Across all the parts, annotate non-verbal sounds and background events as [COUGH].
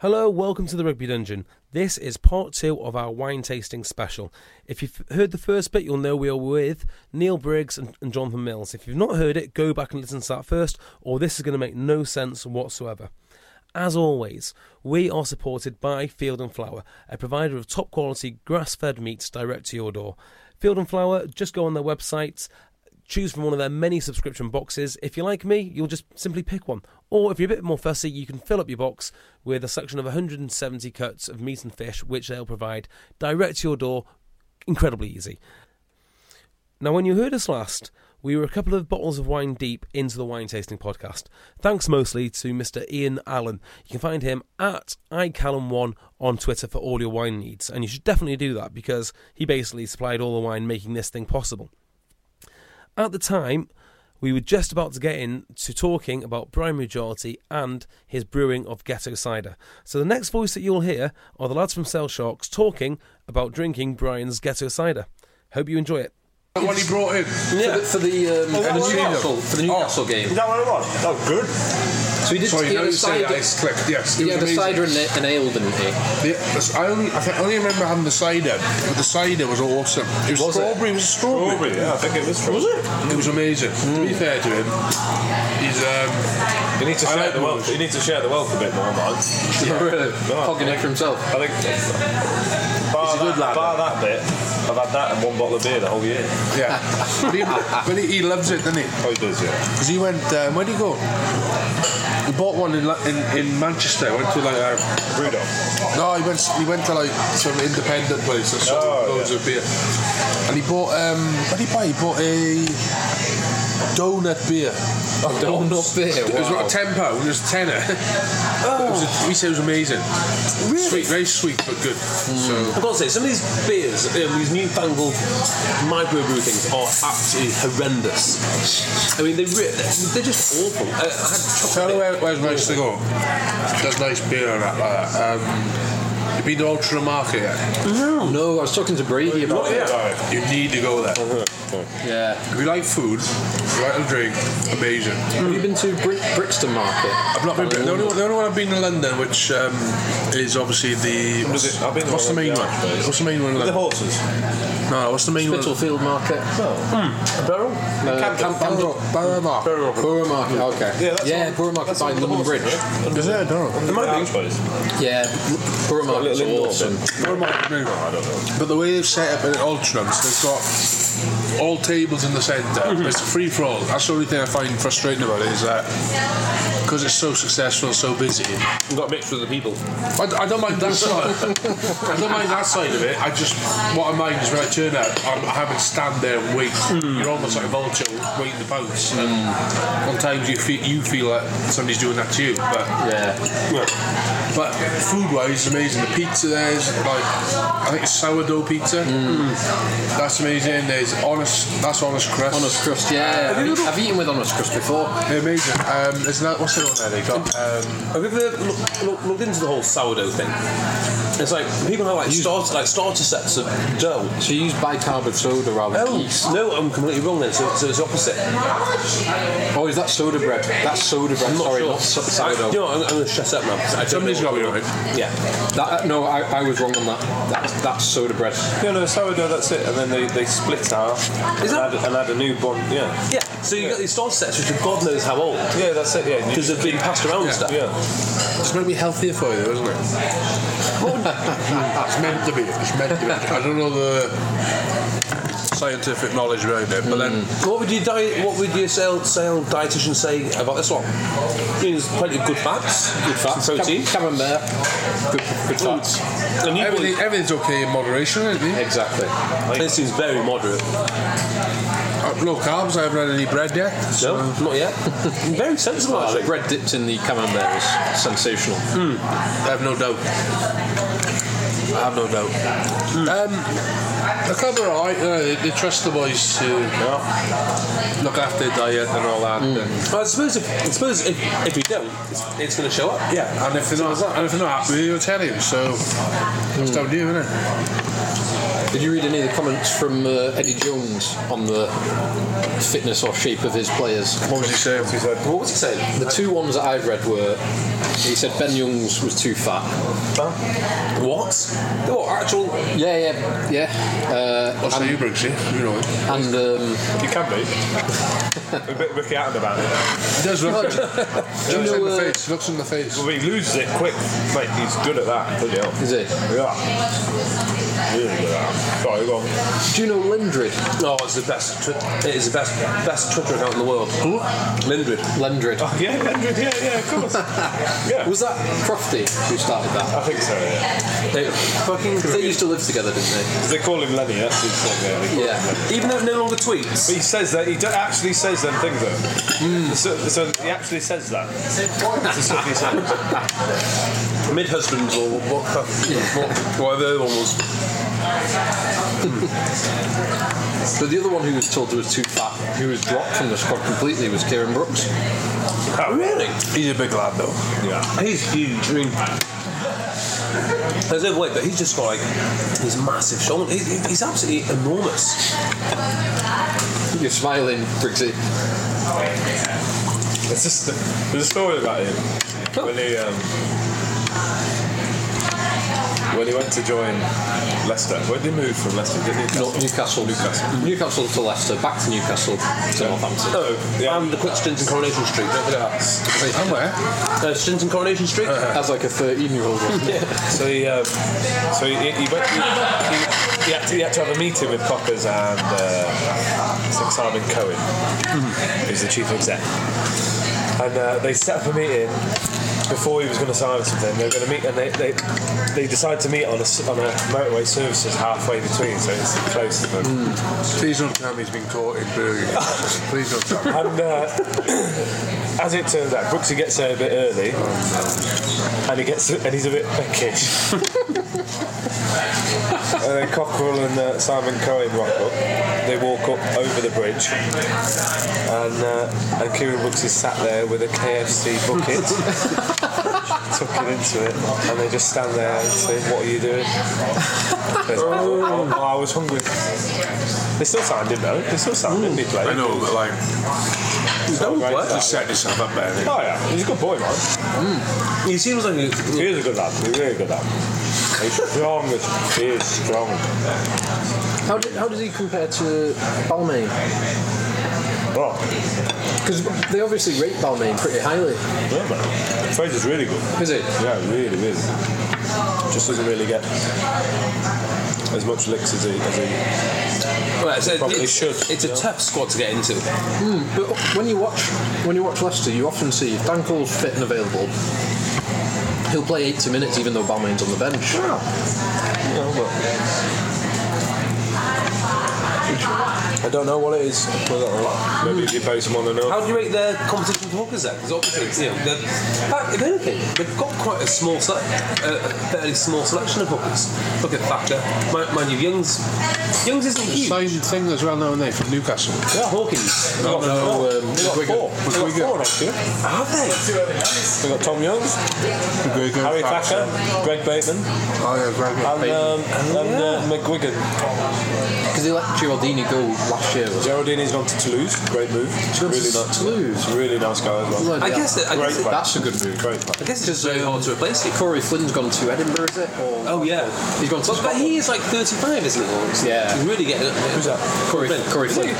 Hello, welcome to the Rugby Dungeon. This is part two of our wine tasting special. If you've heard the first bit, you'll know we are with Neil Briggs and, and Jonathan Mills. If you've not heard it, go back and listen to that first, or this is going to make no sense whatsoever. As always, we are supported by Field and Flower, a provider of top quality grass fed meats direct to your door. Field and Flower, just go on their website, choose from one of their many subscription boxes. If you're like me, you'll just simply pick one. Or if you're a bit more fussy, you can fill up your box with a selection of 170 cuts of meat and fish, which they'll provide direct to your door, incredibly easy. Now, when you heard us last, we were a couple of bottles of wine deep into the wine tasting podcast. Thanks mostly to Mr. Ian Allen. You can find him at iCallum1 on Twitter for all your wine needs, and you should definitely do that because he basically supplied all the wine making this thing possible. At the time, we were just about to get into talking about Brian Majority and his brewing of Ghetto Cider. So the next voice that you'll hear are the lads from Sale Sharks talking about drinking Brian's Ghetto Cider. Hope you enjoy it. That one he brought in. For the, for the, um, that for the? Newcastle, for the Newcastle game. Is that what it was? That was good. So he did. Sorry, he had a you say cider. ice clipped. Yes, it He had was a cider and, a- and ale, didn't he? Yeah, I only, I think, I only remember having the cider, but the cider was awesome. It was, Was it? strawberry. It was strawberry. Strawberry, yeah, I think it was strawberry. Was it? It was amazing. To be fair to him, he's um, You need to I share like the wealth. those. You need to share the wealth a bit more, man. [LAUGHS] really? Hogging it for himself. I think. Bar, He's a good that, lad, bar that bit, I've had that and one bottle of beer the whole year. yeah. but he, but he, he loves it, doesn't he? Oh, he does, yeah. Because he went. Um, where did he go? He bought one in, in in Manchester. Went to like a. Rudolph. No, he went. He went to like some independent place that sold Oh, loads of beer, and he bought. Um, what did he buy? He bought a donut beer. Donut beer, It was wow. about ten pound. It was a tenner. [LAUGHS] It was a, he said it was amazing. Sweet, very sweet, but good. So I've got to say, some of these beers, um, these newfangled microbrew things, are absolutely horrendous. I mean, they re- they're just awful. I, I had tell me where, where's nice to go. There's nice beer and that like that. Um, you been to Ultra Market yet? No, I was talking to Brady about it. You need to go there. Yeah. If you like food, you like to drink, amazing. Have you been to Bri- Brixton Market? I've not been. The only, one- the only one I've been in London, which um, is obviously the. Was it- I've been to what's the one main of one? the archways. What's the main one? in The London? horses. No, what's the main one? Spitalfield Market. Barrel? Uh, Camp, Camp, Borough Market. Borough Market, okay. Yeah, that's yeah on- Borough Market that's by on the London horses, Bridge. right? Is it? I don't know. There might be. Yeah, Borough Got a Market's little indoor awesome. bit. Borough Market. I don't know. But the way they've set up at Ultrams, they've got all tables in the centre. Mm-hmm. It's free for all. That's the only thing I find frustrating about it is that because it's so successful and so busy. We've got mixed with the people. I, I don't mind that side. I don't mind that side of it. I just what I mind is when I turn up, I'm having to stand there and wait. You're almost like a vulture waiting to pounce. And sometimes you feel you feel like somebody's doing that to you. But Yeah. yeah. but food wise, it's amazing. The pizza there is like I think it's sourdough pizza. That's amazing. There's honest. That's honest crust. Honest crust, yeah. I've, eat- I've eaten with honest crust before. They're amazing. Um, there's no, what's the one there? They got. Um, Have you ever look, look, looked into the whole sourdough thing? It's like people have like starter like starter sets of dough. So you use bicarbonate soda rather than Oh yeast. no, I'm completely wrong then. So, so it's the opposite. Oh, is that soda bread? That's soda bread. I'm not Sorry, sure. not so- I, sourdough. you know, what, I'm, I'm going to shut up now. 'cause I don't somebody's know got what- me right. Yeah. That, uh, no, I, I was wrong on that. That's, that's soda bread. Yeah, no, sourdough, that's it. And then they, they split half and, that- add, and add a new bun. Yeah. Yeah. So you got these starter sets, which are God knows how old, Yeah, that's it. Yeah. because they've been passed around and stuff. Yeah. it's meant to be healthier for you, isn't it? it's meant to be. It's meant to be. I don't know the scientific knowledge behind it, but then hmm. What would your diet? What would your sale, sale dietitian say about this one? I mean, there's plenty of good fats, good fats, protein. Cam- Camembert. Good, good fats. And you everything, everything's okay in moderation, isn't it? Exactly. this seems very moderate. I Uh, low carbs. I haven't had any bread yet. No, not yet. [LAUGHS] Very sensible, Oh, actually. bread dipped in the camembert is sensational. I have no doubt. I have no doubt. Um, the club are alright. You know, they, they trust the boys to look after their diet and all that. And, Well, I suppose if, I suppose if, if we don't, it's, it's going to show up. yeah, and if they're not, and if they're not happy, you'll tell him. So it's down to you, isn't it? Did you read any of the comments from uh, Eddie Jones on the fitness or shape of his players? What was he saying? What was he saying? The two ones that I've read were he said Ben Youngs was too fat. What? What, actual... Yeah, yeah, yeah. Uh, What's the you, Briggsy? You know it. and um, You can be. a bit Ricky Hatton about it. He does look. Looks you know, in the uh, face. Looks in the face. Well, he loses it quick. Mate, he's good at that. Bloody hell. is it? Yeah. Really good at that. Sorry, go on. Do you know Lindred? Oh, it's the best. Twi- it is the best best Twitter account in the world. Who? Lindred. Lendrid. Oh, yeah, Hendred, yeah, yeah, of course. [LAUGHS] yeah. Was that Crofty who started that? I think so, yeah. They fucking. 'Cause they used to live together, didn't they? They call him Lenny, that's his thing, yeah. They call Yeah. him Even though it no longer tweets. But he says that, he do- actually says them things though. Hmm. So, so he actually says that. That's the he says. [LAUGHS] Mid husbands or what, what, whatever the other one was. [LAUGHS] But the other one who was told he was too fat, who was dropped from the squad completely, was Kieran Brookes. Oh, Really? He's a big lad though. Yeah. He's huge. I mean, there's overweight, but he's just got like these massive shoulders. He, he- he's absolutely enormous. You're smiling, Briggsy. It's just there's a story about him when he um, when he went to join Leicester. Where did he move from Leicester? Did he? No, Newcastle. Newcastle. Newcastle to Leicester, back to Newcastle to Northampton. Oh, yeah. And the quick stint in Coronation Street. Don't forget that. And where? Uh, stint in Coronation Street. As like a 13 year old. [LAUGHS] So he, um, so he, he went. He, he, he, had to, he had to have a meeting with Poppers and uh, I think Simon Cohen, who's the chief exec, and uh, they set up a meeting before he was going to sign something. They were going to meet, and they, they they decided to meet on a on a motorway services halfway between, so it's close to them. Please don't tell me he's been caught in Birmingham. [LAUGHS] Please don't tell me. And uh, [COUGHS] as it turns out, Brooksy gets there a bit early, and he gets and he's a bit peckish. [LAUGHS] and then Cockerill and uh, Simon Cohen rock up. They walk up over the bridge, and uh, and Kieran Brookes is sat there with a KFC bucket, [LAUGHS] tucking into it, and they just stand there and say, "What are you doing?" Says, [LAUGHS] oh, oh, I was hungry. They still signed him though. They still signed him. He played. I know, but like, No, right. just set yourself up better. Oh yeah, he's a good boy, man. He seems like a, He is a good lad. He's a really good lad. He's strong. as- He is strong. How, did, how does he compare to Balmain? Oh, Because they obviously rate Balmain pretty highly. yeah, man. Fraser's really good. Is it? Yeah, really, really. Just doesn't really get as much licks as he, as he well, it's a, Probably it's, should, It's a yeah. tough squad to get into. Hmm, but when you watch when you watch Leicester, you often see if Dan Cole's fit and available, he'll play 80 minutes even though Balmain's on the bench. you know, but I don't know what it is. I don't know. Maybe if you pay someone enough. How do you rate their competition for hookers then? Because obviously, you know, they're- uh, if anything, they've got quite a small, sele- uh, a fairly small selection of hookers. Look at Thacker. Mind, mind you, Young's Young's isn't huge. Same thing as well now and then from Newcastle. Yeah, Hawkins. No, no, um, they got McGuigan. four. They got McGuigan. four next year. Have they? They got Tom Youngs, McGregor, Harry Thatcher. Thacker, Greg Bateman, Oh yeah, Greg. and, um, and uh, McGuigan. Because they let Ghiraldini go last year. Was it? Ghiraldini's gone to Toulouse. Great move. gone to really nice. Toulouse? Really nice guy as well. Bloody I hell. guess, that, I, guess it. That's a good move. Great player. I guess it's just very hard to replace him. Corey Flynn's gone to Edinburgh, is it? Or Oh yeah, He's gone to But, but he is like 35, isn't he? Or is Yeah. he's really getting. Who's that? Corey, Flynn. Corey Is Flynn, he?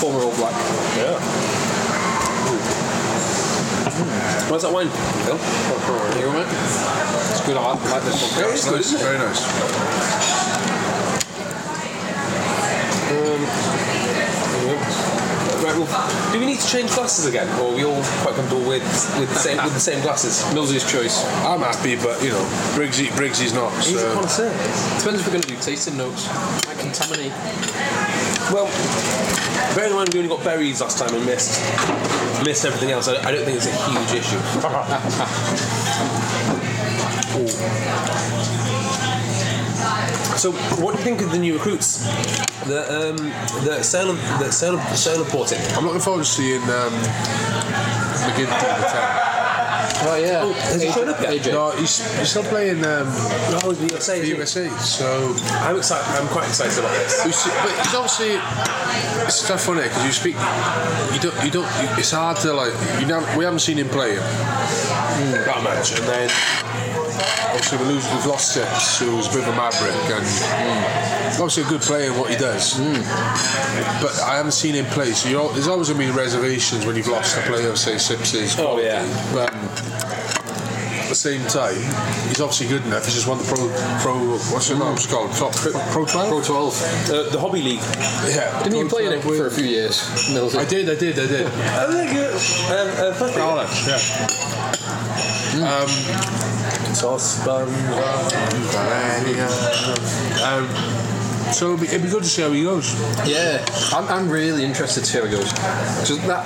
Former All Black. Yeah. Where's that wine? Phil? There you go, mate. It's good. I like this one. It's good, isn't it? Very nice. Um, right, well, do we need to change glasses again, or are we all quite comfortable with with the same with the same glasses? Millsy's choice. I'm happy, but you know, Briggsy, Briggsy's not. He's a connoisseur. Depends if we're going to do tasting notes. Might contaminate. Well, bearing in mind we only got berries last time and missed missed everything else, I, I don't think it's a huge issue. [LAUGHS] So, what do you think of the new recruits? The um, the sale of the sale of the sale of Porting. I'm looking forward to seeing um, MacGinty in the town. Oh yeah. Oh, has he shown up yet? AJ. No, he's, he's still playing um, No, the USA. for? USA, so I'm excited. I'm quite excited about this. We see, but it's obviously it's a tough one because you speak, you don't, you don't. You, it's hard to like. You know, we haven't seen him play that much, and then obviously we lose, we've lost Sips, who's a bit of a maverick, and obviously a good player in what he does. But I haven't seen him play, so you're, there's always going to be reservations when you've lost a player of say Sips's Oh, quality. yeah. But at the same time, he's obviously good enough. He's just won the pro, pro what's it mm. called? Top, pro 12? Pro 12. Uh, the Hobby League. Yeah. Didn't you play in it 12 for a few years, Millsy? I did, I did, I did. Oh, thank you. Um, uh, first Alex, yeah. Sauce bun. Um, so it'd be, it'd be good to see how he goes. Yeah, I'm, I'm really interested to see how he goes. Because that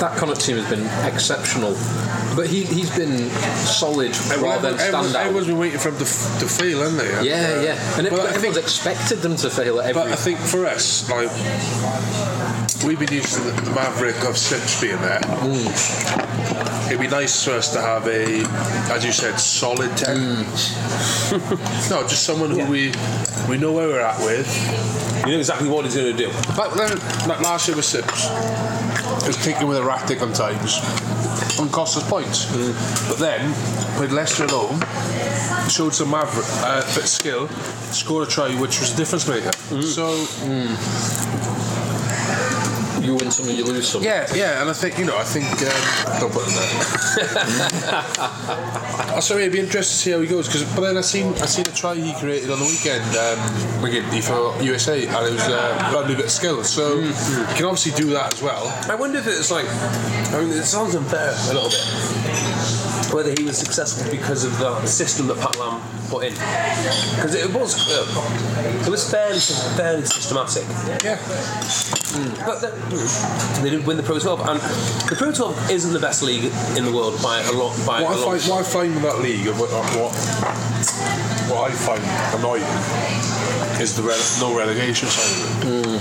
that Connacht team has been exceptional, but he he's been solid rather than everyone's, stand out. everyone's been waiting for him to, f- to fail, haven't they? Yeah, uh, yeah, and it, I everyone's think- expected them to fail at But. I think for us, like, we've been used to the, the maverick of Sips being there. Mm. It'd be nice for us to have a, as you said, solid 10. Mm. [LAUGHS] no, just someone who we we know where we're at with. You know exactly what he's going to do. But then, like last year with Sips, it was kicking with erratic on times and cost us points. Mm. But then, with Leicester at home, showed some maverick, uh, bit of skill, scored a try which was a difference maker. Mm. So, mm. You win some, you lose some. yeah, yeah, and I think, you know, I think. Um, [LAUGHS] don't put it there. [LAUGHS] so it'd be interesting to see how he goes. Cause, but then I seen I seen a try he created on the weekend, um, MacGinty for USA, and it was uh, lovely bit of skill. So you can obviously do that as well. I wonder if it's like, I mean, it sounds unfair a little bit. Whether he was successful because of the system that Pat Lam put in, because it was uh, it was fairly fairly systematic. Yeah. Hmm. But the, hmm, they didn't win the Pro 12, and the Pro 12 isn't the best league in the world by a lot. By What a I, long find, what I find with that league, what, what, what I find annoying, is the rele- no relegation side of it.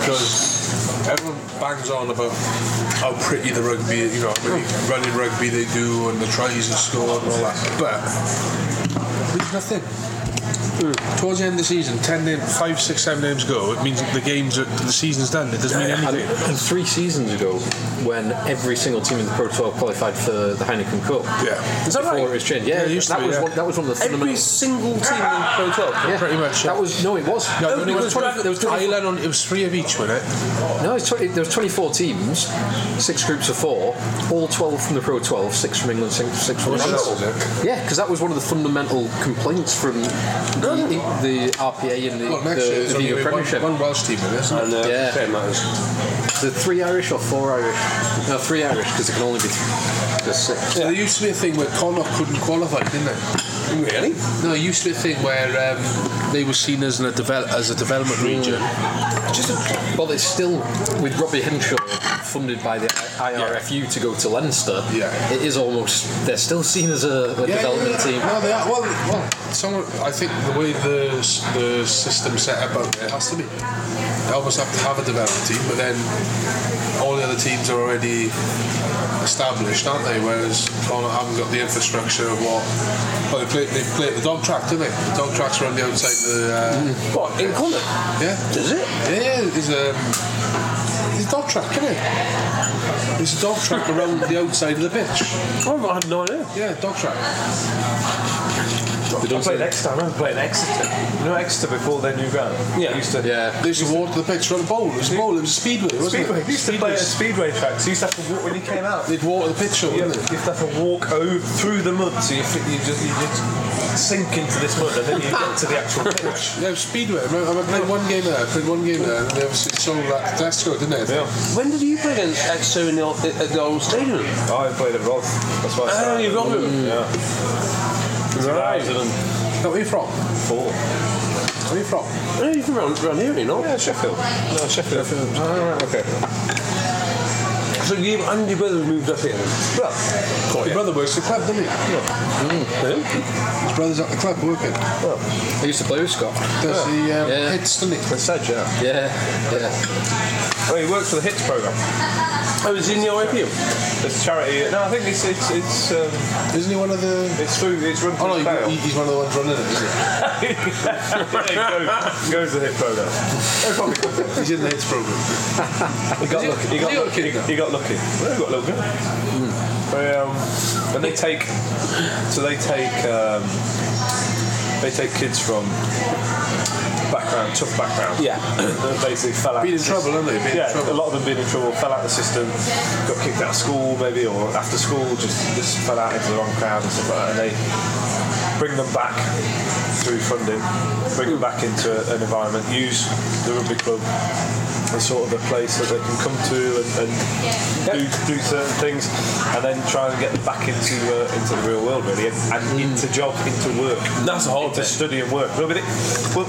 Because everyone bangs on about how pretty the rugby, you know, how many hmm. running rugby they do, and the tries and scored and all that. But there's nothing. Towards the end of the season, ten name, five, six, seven names go. It means the games, are, the season's done. It doesn't mean anything. and three seasons ago, when every single team in the Pro 12 qualified for the Heineken Cup, Yeah. Is that before right? it was changed, yeah, Yeah, it used to that be, was yeah. one, that was one of the Every fundamental. single team in Pro 12. Yeah, Pretty much, yeah. That was no, it oh, was. No, there only was was 20, there was 20, Ireland on, it was three of each, wasn't it? No, it's 20, there was 24 teams, six groups of four, all 12 from the Pro 12, six from England, six, six from Oh, France. that was it. Yeah, because that was one of the fundamental complaints from the, the RPA and the, Well, next the, year, the only Liga one, Premiership. one Welsh team in it, isn't it? And uh, Yeah. same matters. The three Irish or four Irish? No, three Irish because it can only be there's six. So there used to be a thing where Connacht couldn't qualify, didn't it? Really? No, it used to be a thing where um, they were seen as, an, a, develop, as a development region. Just a, well, it's still with Robbie Henshaw funded by the IRFU to go to Leinster. Yeah. it is almost they're still seen as a, a development team. No, they are. Well, well someone, I think the way the the system set up out there has to be. They almost have to have a development team, but then all the other teams are already established, aren't they? Whereas Connacht haven't got the infrastructure of what. Well, they play, they play at the dog track, don't they? The dog track's around the outside of the. Uh, What, in Connacht? Yeah. Does it? Yeah, yeah, there's a, there's dog track, isn't it? There's a dog track around the outside of the pitch. Oh, I had no idea. Yeah, dog track. They don't I played Exeter. I remember playing Exeter. You know Exeter before their new ground? Yeah. I used to, Yeah. They used to walk to the pitch on a bowl. It was a bowl. It was a speedway, wasn't Speedway. it? We used to play at Speedway tracks. You used to have to walk when you came out. They'd walk to the pitch, You wouldn't have, they? have to walk over through the mud, so you, you just you just sink into this mud, and then you get to the actual pitch. [LAUGHS] Yeah, Speedway. I remember I played one game there. I played one game there, and they obviously sold that to Tesco, didn't they? Yeah. When did you play against Exeter in the, old- at the old stadium? Oh, I played at Roth. That's why I Oh, you've got them. Yeah. Right. 2004. Where are you from? Four. Where are you from? Oh, you're from around, around here, you know? Yeah, Sheffield. No, Sheffield. Oh, right, okay. So you and your brother moved up here then? Your brother works at the club, doesn't he? Yeah. Who? His brother's at the club working. I used to play with Scott. Does he um, Yeah. hits, doesn't he? Sedge, yeah. Yeah, yeah. Well, he works for the HITZ program. Oh, was he in the RIP? It's charity. No, I think it's it's it's um, Isn't he one of the? it's through it's run Oh no, through he, he's one of the ones running it, isn't [LAUGHS] yeah, he goes, goes to the HIT program. No, probably could be. he? He's in the HITZ program. [LAUGHS] He got lucky. He got lucky. a? He got lucky. Well, he got lucky. They, um, and they take, so they take, um, they take kids from background, tough background. Yeah. that basically fell out. Been in the trouble, system. haven't they? Been in yeah, a lot of them been in trouble, fell out of the system, got kicked out of school maybe, or after school just just fell out into the wrong crowd and stuff like that. And they bring them back through funding, bring them back into an environment, use the rugby club as sort of a place that they can come to and, and do, do certain things, and then try and get them back into uh, into the real world really, and, and into job, into work. That's a hard to study and work. No, but, it, well,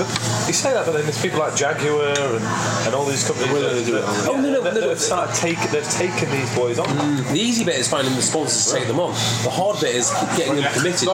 but you say that, but then there's people like Jaguar and, and all these companies. will that- do it, that- aren't they? Oh, no, no, that- no, that no. have started taking, they've taken these boys on. The easy bit is finding the sponsors to take them on. The hard bit is getting them committed.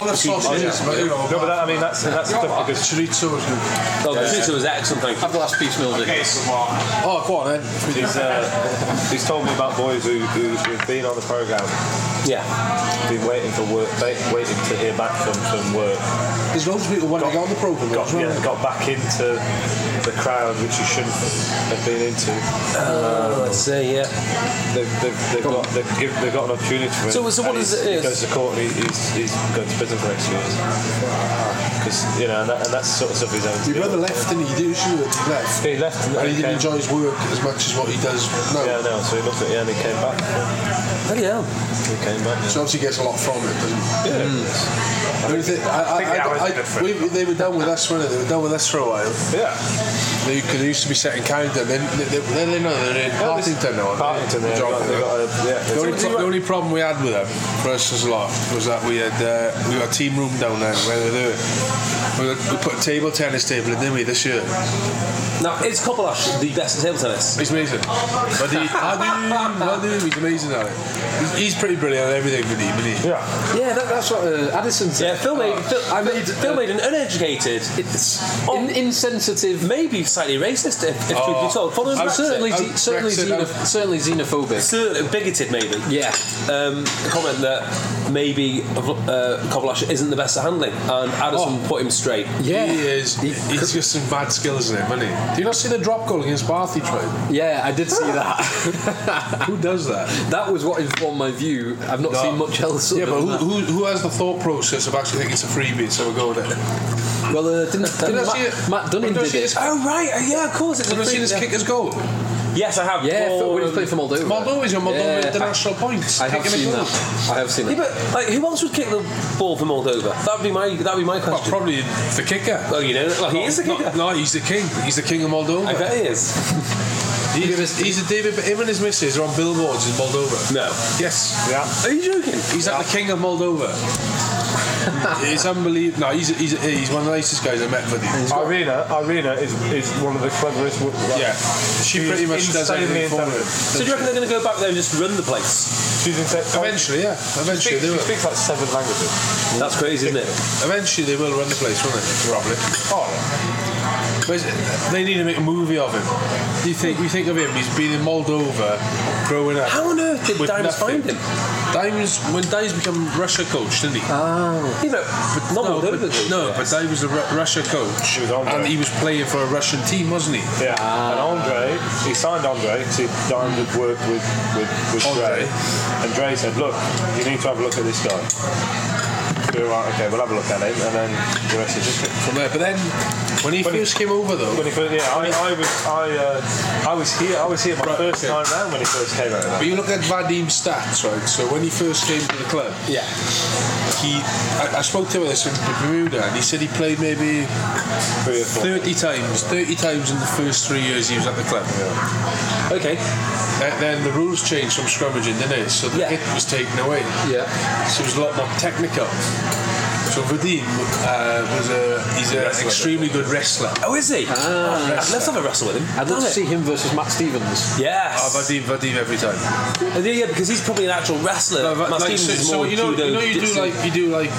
Well, that's sausages, but you know. No, but that, I mean that's that's the stuff because Chorizo is good. Oh, the pizza was excellent, thank you. Have the last piece, Mills. Oh, go on then. he's, uh, he's told me about boys who, who, who've been on the program, Yeah. been waiting for work, wait- waiting to hear back from from work. There's loads of people wanting to get on the programme. got, as well. yeah, got back into the crowd which you shouldn't have been into. Oh, let's see, yeah. They've, they've, they've, got, they've, give, they've got an opportunity for him. So- so what and is he's- it He is? goes to court and he's, he's going to prison for next year. Because, you know, and, that, and that's sort of stuff he's having to Your brother left, didn't he? He did issue it. He left. He left and, And he came, didn't enjoy his work as much as what he does now. Yeah, no, so he looked at it and he came back. Bloody hell. He came back. So obviously he gets a lot from it, doesn't he? Yeah. I, mean, they, I, I, think the I, hours I, are good for we, they were done with us, weren't they? They were done with us for a while. Yeah. They, they used to be set in Carrington. Then they, they, then they know they're in Partington now. Partington, they got, they got a, yeah. The only, pro- the only problem we had with them, for us as a lot, was that we had uh, we got a team room down there where they were. We, we put a table tennis table in, didn't we, this year? Now, is Cobilas the best at table tennis? He's amazing. But he, Adu, Adu, he's amazing at it. He's, he's pretty brilliant at everything, really, isn't he? Yeah. Yeah, that, that's what uh, Addison said. Yeah, Phil made, Phil, I made, Phil uh, made an uneducated, It's Oh. in, insensitive. maybe slightly racist, if, if truth be told. Following I'm Certainly, Oh, ze- certainly, xenoph- certainly xenophobic. Certain- bigoted, maybe. Yeah. Um, a comment that maybe uh, Cobilas isn't the best at handling, and Addison Oh. put him straight. Yeah. He is. He's got some bad skills in him, hasn't he? Do you not see the drop goal against Bath he tried? Yeah, I did see [LAUGHS] that. Who does that? that was what informed my view. I've not No. seen much else. Yeah, but who, who, who has the thought process of actually thinking it's a freebie, so we'll go with it? Well, uh, didn't, Did didn't see Matt, it? Matt Dunning Did I did see it? his- Oh right, uh, yeah, of course. It's Have a you seen his yeah. kicker's goal? Yes, I have. Yeah, for, when he um, played for Moldova. Moldova's on Moldova Yeah. international points. I have Kicking a seen that. I have seen Yeah, that. but like, who else would kick the ball for Moldova? That would be my that would be my Well, question. probably the kicker. well, you know, well, he is the No, kicker. No, he's the king. He's the king of Moldova. I bet he is. He's, he's a David, but him and his missus are on billboards in Moldova. No. Yes. Yeah. Are you joking? He's like the king of Moldova. it's unbelievable. No, he's, he's, he's one of the nicest guys I met, buddy. Irina, Irina is, is one of the cleverest. wo- Like, Yeah, she pretty much does everything for him. So do you reckon they're going to go back there and just run the place? She's in Eventually, yeah. Eventually, She they will. speaks like seven languages. That's crazy, isn't it? Eventually, they will run the place, won't they? Probably. Oh, But they need to make a movie of him. You think? You think of him? He's been in Moldova, growing up. How on earth did with Dimes find him? Dimes when Dimes become Russia coach, didn't he? Ah. You know, but not no, Moldova, but, though. no, but Dimes was a Ru- Russia coach, He was Andre. and he was playing for a Russian team, wasn't he? Yeah, and Andre, he signed Andre because he Diamond had worked with with, with Andre. Dre, and Dre said, "Look, you need to have a look at this guy." Were like, "Okay, we'll have a look at him," and then the rest is history. From there, but then when he When he- first came over, though, When he first, yeah, I, I was I uh, I was here I was here my Right, first okay. time round when he first came over. But you look at Vadim's stats, right? So when he first came to the club, Yeah. he I, I spoke to him this in Bermuda, and he said he played maybe Three or four. thirty times, thirty times in the first three years he was at the club. Okay. Then, then the rules changed from scrummaging, didn't it? So the Yeah. hit was taken away. Yeah. So it was a lot more technical. So Vadim uh, was a he's an extremely good wrestler. Oh, is he? Ah, let's have a wrestle with him. I'd love to see him versus Matt Stevens. Yes. Oh, Vadim, Vadim every time. Uh, yeah, because he's probably an actual wrestler. No, Matt like, Stevens so, is so more you know, judo, you know, you do jiu-jitsu. like you do like.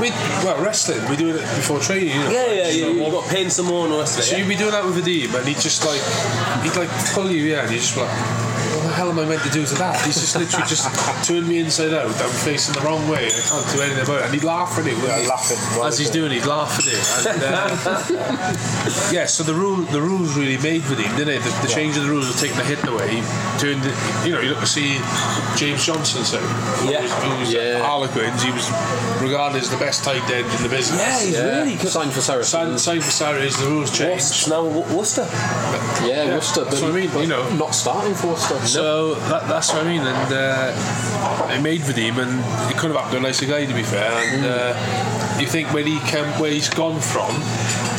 We, well, wrestling, we do it before training. You know? Yeah, yeah, yeah. You what- got pain some more and all the rest of So it. you'd be doing that with Vadim, and he'd just like, he'd like pull you, yeah, and you just be like, what the hell am I meant to do to that? He's just literally just [LAUGHS] turned me inside out. I'm facing the wrong way. I can't do anything about it. And he'd laugh at it. wouldn't laughing as he's doing, it, he'd laugh at it. And, uh, [LAUGHS] yeah, so the rule, the rules really made with him, didn't they? The, the change of the rules of taking the hit away. He turned, it, you know, you look to see James Johnston, so Yeah. who was, who was Yeah. Harlequins. He was regarded as the best tight end in the business. Yeah, he's really good. Signed for Saracens. sign for Sarries, the rules changed. Wasps now Worcester. Yeah, Worcester. But, what I mean, you know. Not starting for Worcester. So that, that's what I mean, and uh, it made with him, and he could have acted a nicer guy to be fair. And uh, you think when he came, where he's gone from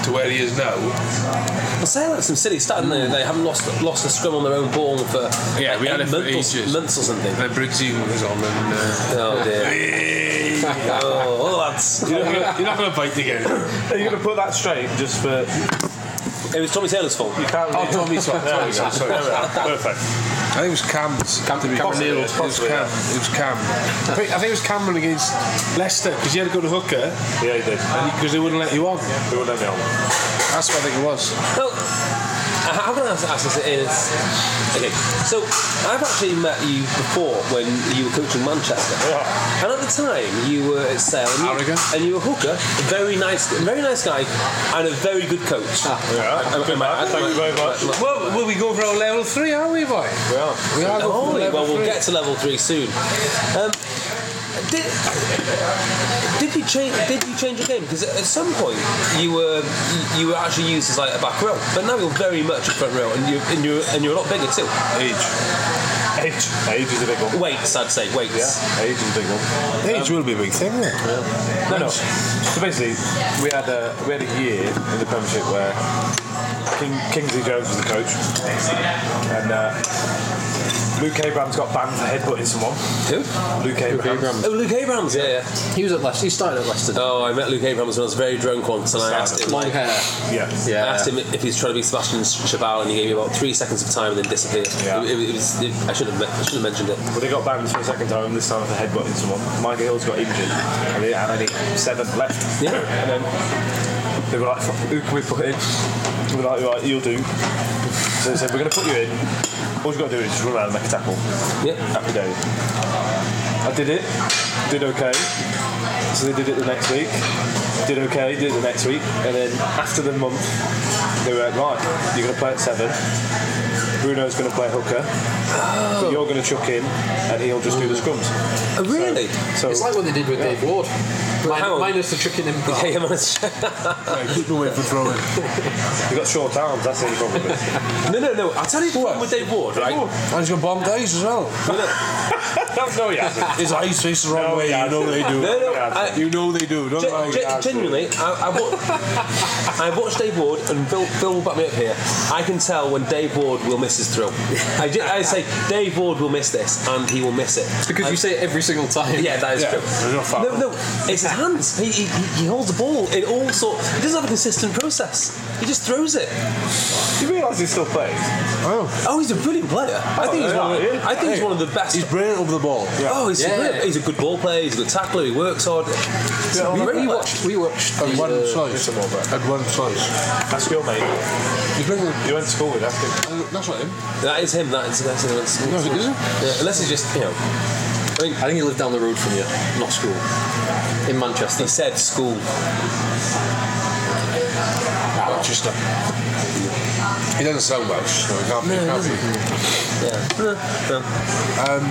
to where he is now, Well, Sale had some silly stat, didn't they? They haven't lost lost a scrum on their own ball for Yeah, we had it for months, or, ages. months or something. then Briggsy was on, and uh, Oh dear. [LAUGHS] oh, lads. [LAUGHS] you're not gonna- you're not going to bite again. [COUGHS] Are you going to put that straight just for It was Tommy Taylor's fault. you can't? Oh, Tommy, [LAUGHS] sorry, Tommy, sorry, sorry. Perfect. I think it was Cam's. Cam- to be Cam fair. Neil, It was Cam. It was Cam. I think, I think it was Cameron against Leicester because he had a good hooker Yeah, he did. because they wouldn't let you on. We wouldn't let me on. That's what I think it was. Well, how can I ask, ask this? Is okay. So I've actually met you before when you were coaching Manchester, Yeah. and at the time you were at Sale, and you, Arrogant. and you were a hooker, a very nice, very nice guy, and a very good coach. Yeah. I- I- Good I- man. I- Thank you very I- much. I- Well, will we go for our level three, are we, boy? We are. We are going Oh, for level well, we'll get to level three soon. Um, did, did you change? Did you change your game? Because at some point you were you were actually used as like a back row, but now you're very much a front row, and you and you're and you're a lot bigger too. Age. Age. Age is a big one. Weights, I'd say weights. Yeah. Age is a big one. Age will be a big thing, then. No, no. So basically, we had a we had a year in the Premiership where King, Kingsley Jones was the coach, and uh, Luke Abraham got banned for headbutting someone. Who? Luke Abraham. Oh, Luke Abraham. Yeah, yeah. He was at Leicester. He started at Leicester. Oh, I met Luke Abraham when I was very drunk once, and I asked him. Long Like, hair. Yeah. Yeah. I asked him if he's trying to be Sebastian Chabal, and he gave me about three seconds of time and then disappeared. Yeah. It, it, it was, it, I should have I should have mentioned it. But they got banned for a second time, this time for headbutting someone. Michael Hill's got injured, and, they, and only seven left. Yeah. And then they were like, who can we put in? We were like, right, you'll do. So they said, we're going to put you in. All you've got to do is just run around and make a tackle. Yeah. Happy day. I did it, did okay. So they did it the next week, did okay, did it the next week, and then after the month, they were like, right, you're going to play at seven. Bruno's going to play hooker. Oh. You're going to chuck in, and he'll just do the scrums. Oh, really? So It's like what they did with Dave Ward. But hang minus the chicken in [LAUGHS] Yeah, yeah, man, it's- Yeah, keep away from throwing. [LAUGHS] You've got short arms, that's the only problem. no, no, no. I'll tell you the problem with Dave Ward, right? And he's got bombed eyes as well. No, [LAUGHS] no, no, he hasn't. His eyes face the wrong No, way. he You know they do. no, no. I, You know they do. Don't Gen- lie. gen- genuinely, I, I, wa- I watched Dave Ward, and Phil, Phil will back me up here. I can tell when Dave Ward will miss his throw. I, ju- I say Dave Ward will miss this, and he will miss it. Because you say it every single time. Yeah, that is Yeah, true. there's no foul. No, no, it's his hands. He, he, he holds the ball in all sort. He doesn't have a consistent process. He just throws it. Do you realise he still plays? Oh, Oh, he's a brilliant player. I think he's yeah, one. Of the, yeah. I think he's one of the best. he's brilliant over the ball. Yeah. Oh, he's, Yeah. brilliant. he's a good ball player. He's a good tackler. He works hard. He's a We, we player. watched. We watched. At one uh, slice. At one slice. That's your mate. He's. You went to school with, ask him. Uh, That's not him. That is him. That is the guy who went to school. No, it isn't. Yeah, unless he's just, you know. I mean, I think he lived down the road from you, not school. In Manchester. he said school. Manchester. He doesn't sound Welsh, so he can't be. can't be. Yeah. Um,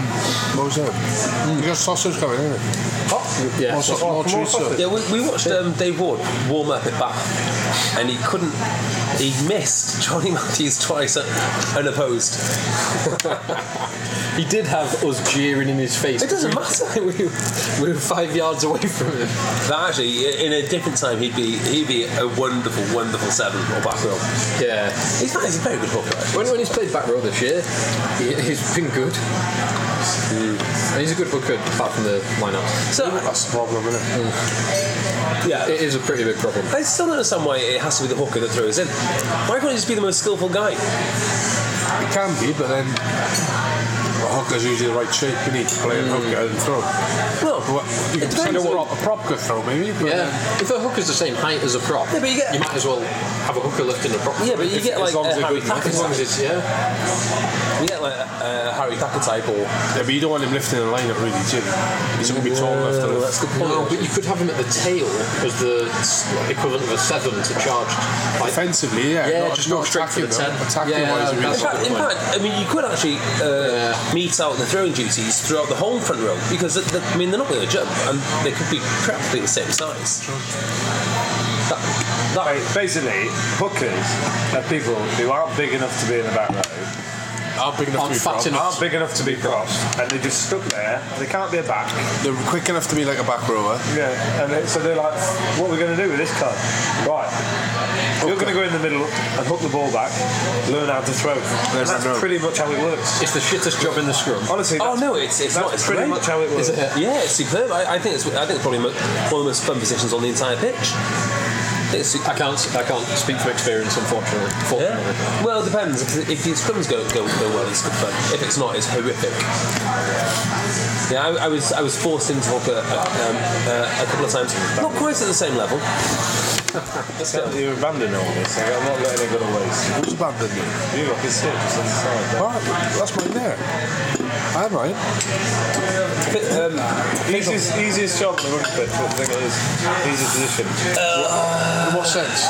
what was that? You got sausage coming, isn't it? Yeah. More, so- more treats. sir. Yeah, we, we watched um, Dave Ward warm up at Bath, and he couldn't. He missed Johnny Matthews twice uh, unopposed. [LAUGHS] He did have us jeering in his face. It doesn't matter. [LAUGHS] we, we were five yards away from him. That actually, in a different time, he'd be he'd be a wonderful, wonderful seven or back row. Yeah. He's, he's a very good hooker. When, when he's played back row this year, he, he's been good. And he's a good hooker apart from the lineup. So That's the problem, isn't it? Mm. yeah, It is a pretty big problem. I still don't understand why it has to be the hooker that throws in. Why can't he just be the most skillful guy? It can be, but then a hooker's usually the right shape, you need to play a hooker and throw. Well, Well, you it can depends. say a prop, a prop could throw, maybe. But Yeah. then- If a hooker's the same height as a prop, Yeah, but you get- you might as well have a hooker lifting a prop. Yeah, but you If- get like as long as a Harry good enough. Tacker As long as type. it's yeah. You get like a Harry Thacker type or. yeah, but you don't want him lifting the lineup really, do you? He's going to be tall enough to lift. That's good point. No, but you could have him at the tail as the equivalent of a seven to charge. Like, Offensively, yeah. Yeah, not, just not go straight for attacking the 10. Attacking Yeah, wise, that's In fact, I mean, you could actually uh, meet out the throwing duties throughout the whole front row because, I mean, they're not going to jump and they could be practically the same size. That, that, basically, hookers are people who aren't big enough to be in the back row, aren't big enough to be fat enough. aren't big enough to be props, and they're just stuck there. They can't be a back. They're quick enough to be like a back rower. Yeah, and they, so they're like, what are we going to do with this card? Right. You're going to go in the middle and hook the ball back, learn how to throw. And that's no. pretty much how it works. it's the shittest job in the scrum. Honestly, oh no, it's it's not. It's pretty great. much how it works. Is it? Yeah, it's superb. I, I think it's I think it's probably one of the most fun positions on the entire pitch. I it's, I can't. I can't speak from experience, unfortunately. Yeah. Well, it depends. If, if your scrums go, go go well, it's good fun. If it's not, it's horrific. Yeah, I, I was I was forced into hooker um, uh, a couple of times, not quite at the same level. So you abandon all this. Like, I'm not letting it go to waste. Who's abandoned me? You got his sit just on the side. there. What? That's mine there. I had mine. Um, Easiest, easiest job in the rugby pitch, what the thing is, easiest position. In what sense?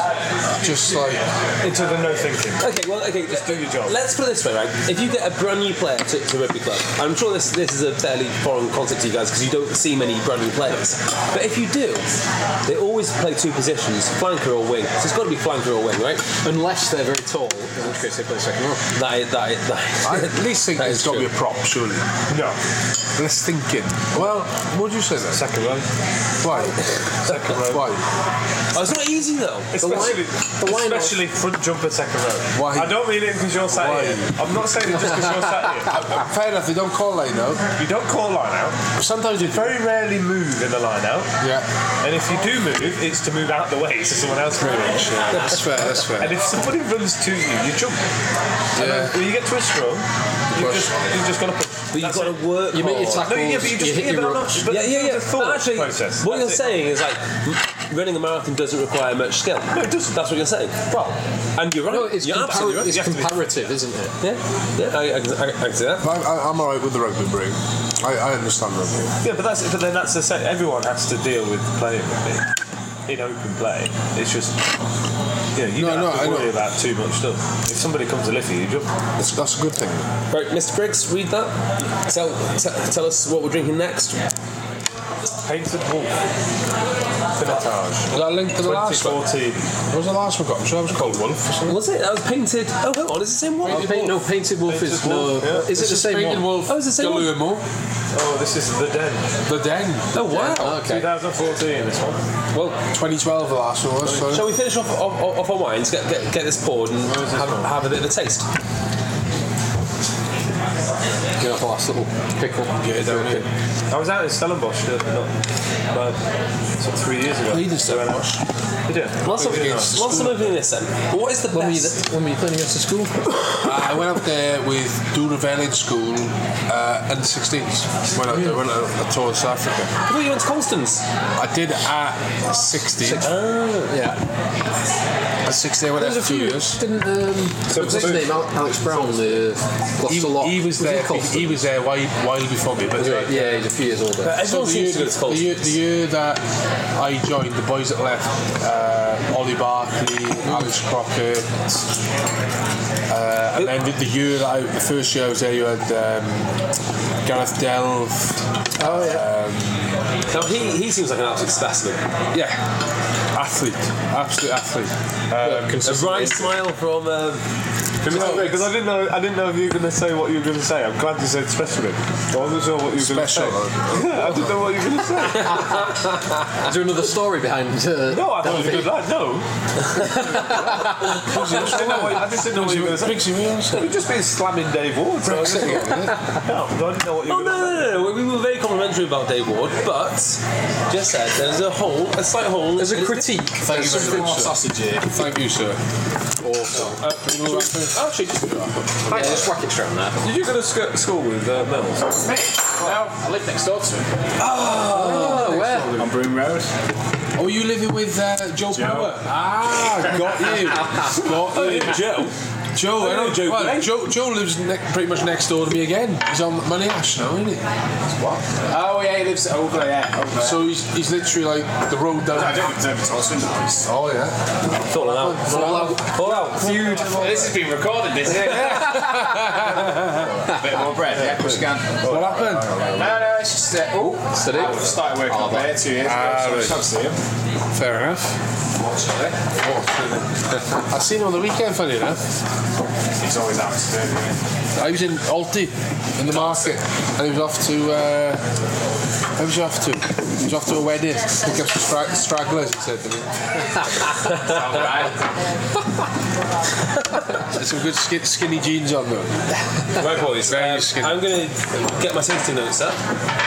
Just like Into the no thinking. Okay, well, okay, Just do your job. Let's put it this way, right? If you get a brand new player to, to rugby club, I'm sure this this is a fairly foreign concept to you guys because you don't see many brand new players. But if you do, they always play two positions, flanker or wing. So it's got to be flanker or wing, right? Unless they're very tall, in which case they play second row. That is, that is, that is, I at least think that it's got to be a prop, surely. No. Less thinking. Well, what would you say then? Second row. Why? Second row. Why? Oh, it's not easy though. Especially, the line- especially front jumper second row. Why? I don't mean it because you're sat Why? here. I'm not saying it just because you're sat here. [LAUGHS] Uh, Fair enough, You don't call line out. You don't call line out. Sometimes you You very rarely move in the line out. Yeah. And if you do move, it's to move out the way so someone else can move. That's fair, that's fair. And if somebody runs to you, you jump. And then Yeah. when you get to a scrum, you Push. just you just got to push. But you've got to work You make your hard. tackles. No, yeah, but you just hit yeah, your but not- rucks. but Yeah, yeah, yeah. But actually, process. what you're it. saying is like running a marathon doesn't require much skill. No, it doesn't. That's what you're saying. Well, and you're right. No, it's, you're compar- absolutely right. it's You have to be- comparative, isn't it? Yeah, yeah, I, I, can- I, I can see that. I, I, I'm alright with the rugby break. I, I understand rugby. Yeah, but that's but then that's the same. Everyone has to deal with playing rugby in open play. It's just yeah, you No, don't no, have I to know. worry about too much stuff. If somebody comes to lift you, you jump. That's, that's a good thing. Right, Mr. Briggs, read that. Tell, t- tell us what we're drinking next. Painted Wolf. Pinotage. Was that linked to the last one? 2014. What was the last one got? I'm sure that was called Wolf or something. Was it? That was painted. Oh, hang on, is it the same one? Oh, paint, no, Painted Wolf is Painted Wolf, no. yeah. Is it the same Painted one? Wolf. Oh, it's the same one? Guillermo. Oh, this is The Den. The Den. Oh, wow. Oh, okay. 2014, this one. Well, 2012 the last one was. So. shall we finish off, off, off our wines, get, get, get this poured, and have, have a bit of a taste? You know, the last little pickle. Yeah, down here. I was out in Stellenbosch uh, not, about sort of three years ago. Played in Stellenbosch. Did you? Lots of, Oh, you didn't lots of opening this then. What is the When were, you, best? when were you playing against the school? I went up there with Doona Village School uh, under 16s when I, when I, I toured South Africa. I thought you went to Constance. I did at 16. Yeah. At 16, I went there There's a few. years. Didn't um, So- what's his name? Alex Brown. Uh, lost He, a lot. he was he there. Colston? He was there while, while before me. But Was he? Yeah, he's a few years older. But So the year, seems to go to the, year, the year that I joined, the boys that left, uh, Ollie Barkley, Alex Crockett, uh, and then the, the year that I, the first year I was there, you had um, Gareth Delve. Oh yeah. Now, he, he seems like an absolute specimen. Yeah, athlete, absolute athlete. Um, A wry smile from. Um, Because I didn't know, I didn't know if you were going to say what you were going to say. I'm glad you said specimen. I wasn't sure what you were going to say. Special. [LAUGHS] Yeah, I didn't know what you were going to say. [LAUGHS] Is there another story behind? Uh, No, I thought it was a good lad. No. [LAUGHS] I just didn't know what, I just didn't know what you were going to say. Briggsy Williams. You've just been slamming Dave Ward. So I just, no, I didn't know what you Oh were no, going to no, no, no! We were very complimentary about Dave Ward, but just said there's a hole, a slight hole. There's a critique. Thank you very much, sir. Thank you, sir. Awesome. Oh, Actually, just Yeah, just whack it straight on there. say. Did you go to sc- school with uh, Mills? No, I live next door to him. Oh, where? On Broom Road. Oh, you living with uh, Joe, Power? Ah, got you. [LAUGHS] got you. Joe. Joe, I know Joe well, Gray. Joe, Joe lives ne- pretty much next door to me again. He's on Money Ash now, isn't he? What? Oh yeah, he lives over there. Over there. So he's, he's literally like the road down. I don't live over to Osmond. Oh yeah. Falling out. Fall out. Fall out. Feud. This has been recorded. This. [LAUGHS] yeah. Bit more bread. Yeah, push again. What happened? No, it's. Uh, oh. I've started working up there two years ago. So I right. shall see him. Fair enough. I seen him on the weekend, funny enough. He's always out to do it. I was in Alti in the market, and he was off to. Uh, where was he off to? He was off to a wedding, pick up some stra- stragglers. He said to me. There's some good skin- skinny jeans on though. Right, boys. Very um, skinny. I'm going to get my tasting notes up,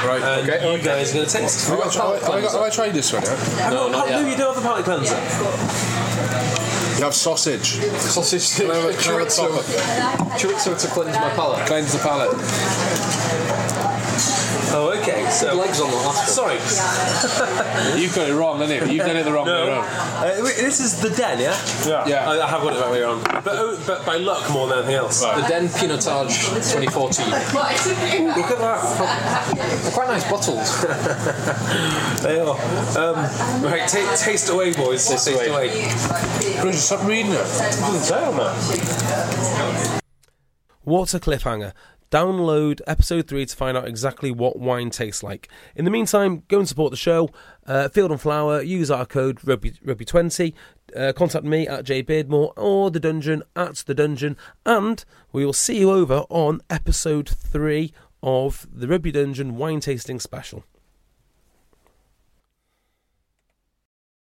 Right. and you guys are going to taste. Have I, have I- have I have I tried this one? Yeah? No, not yet. No, you don't have the palate cleanser. You have sausage. Sausage. Can I have a- can I have a Chorizo. Chorizo to cleanse my palate. Cleanse the palate. Oh, okay. So, Legs on the last sorry. [LAUGHS] You've got it wrong, haven't you? You've done it the wrong way No. around. Uh, wait, this is the den, yeah? Yeah. Yeah. I, I have got it right way around. But, oh, but by luck more than anything else. The Den Pinotage 2014. Look at that. They're quite nice bottles. [LAUGHS] They are. Um, right, ta taste away, boys. Taste, away. Chris, stop reading it. doesn't say on that. What a cliffhanger. Download episode 3 to find out exactly what wine tastes like. In the meantime, go and support the show. Uh, Field and Flower, use our code Rugby, Rugby20. Uh, contact me at jbeardmore or the dungeon at the dungeon. And we will see you over on episode 3 of the Rugby Dungeon wine tasting special.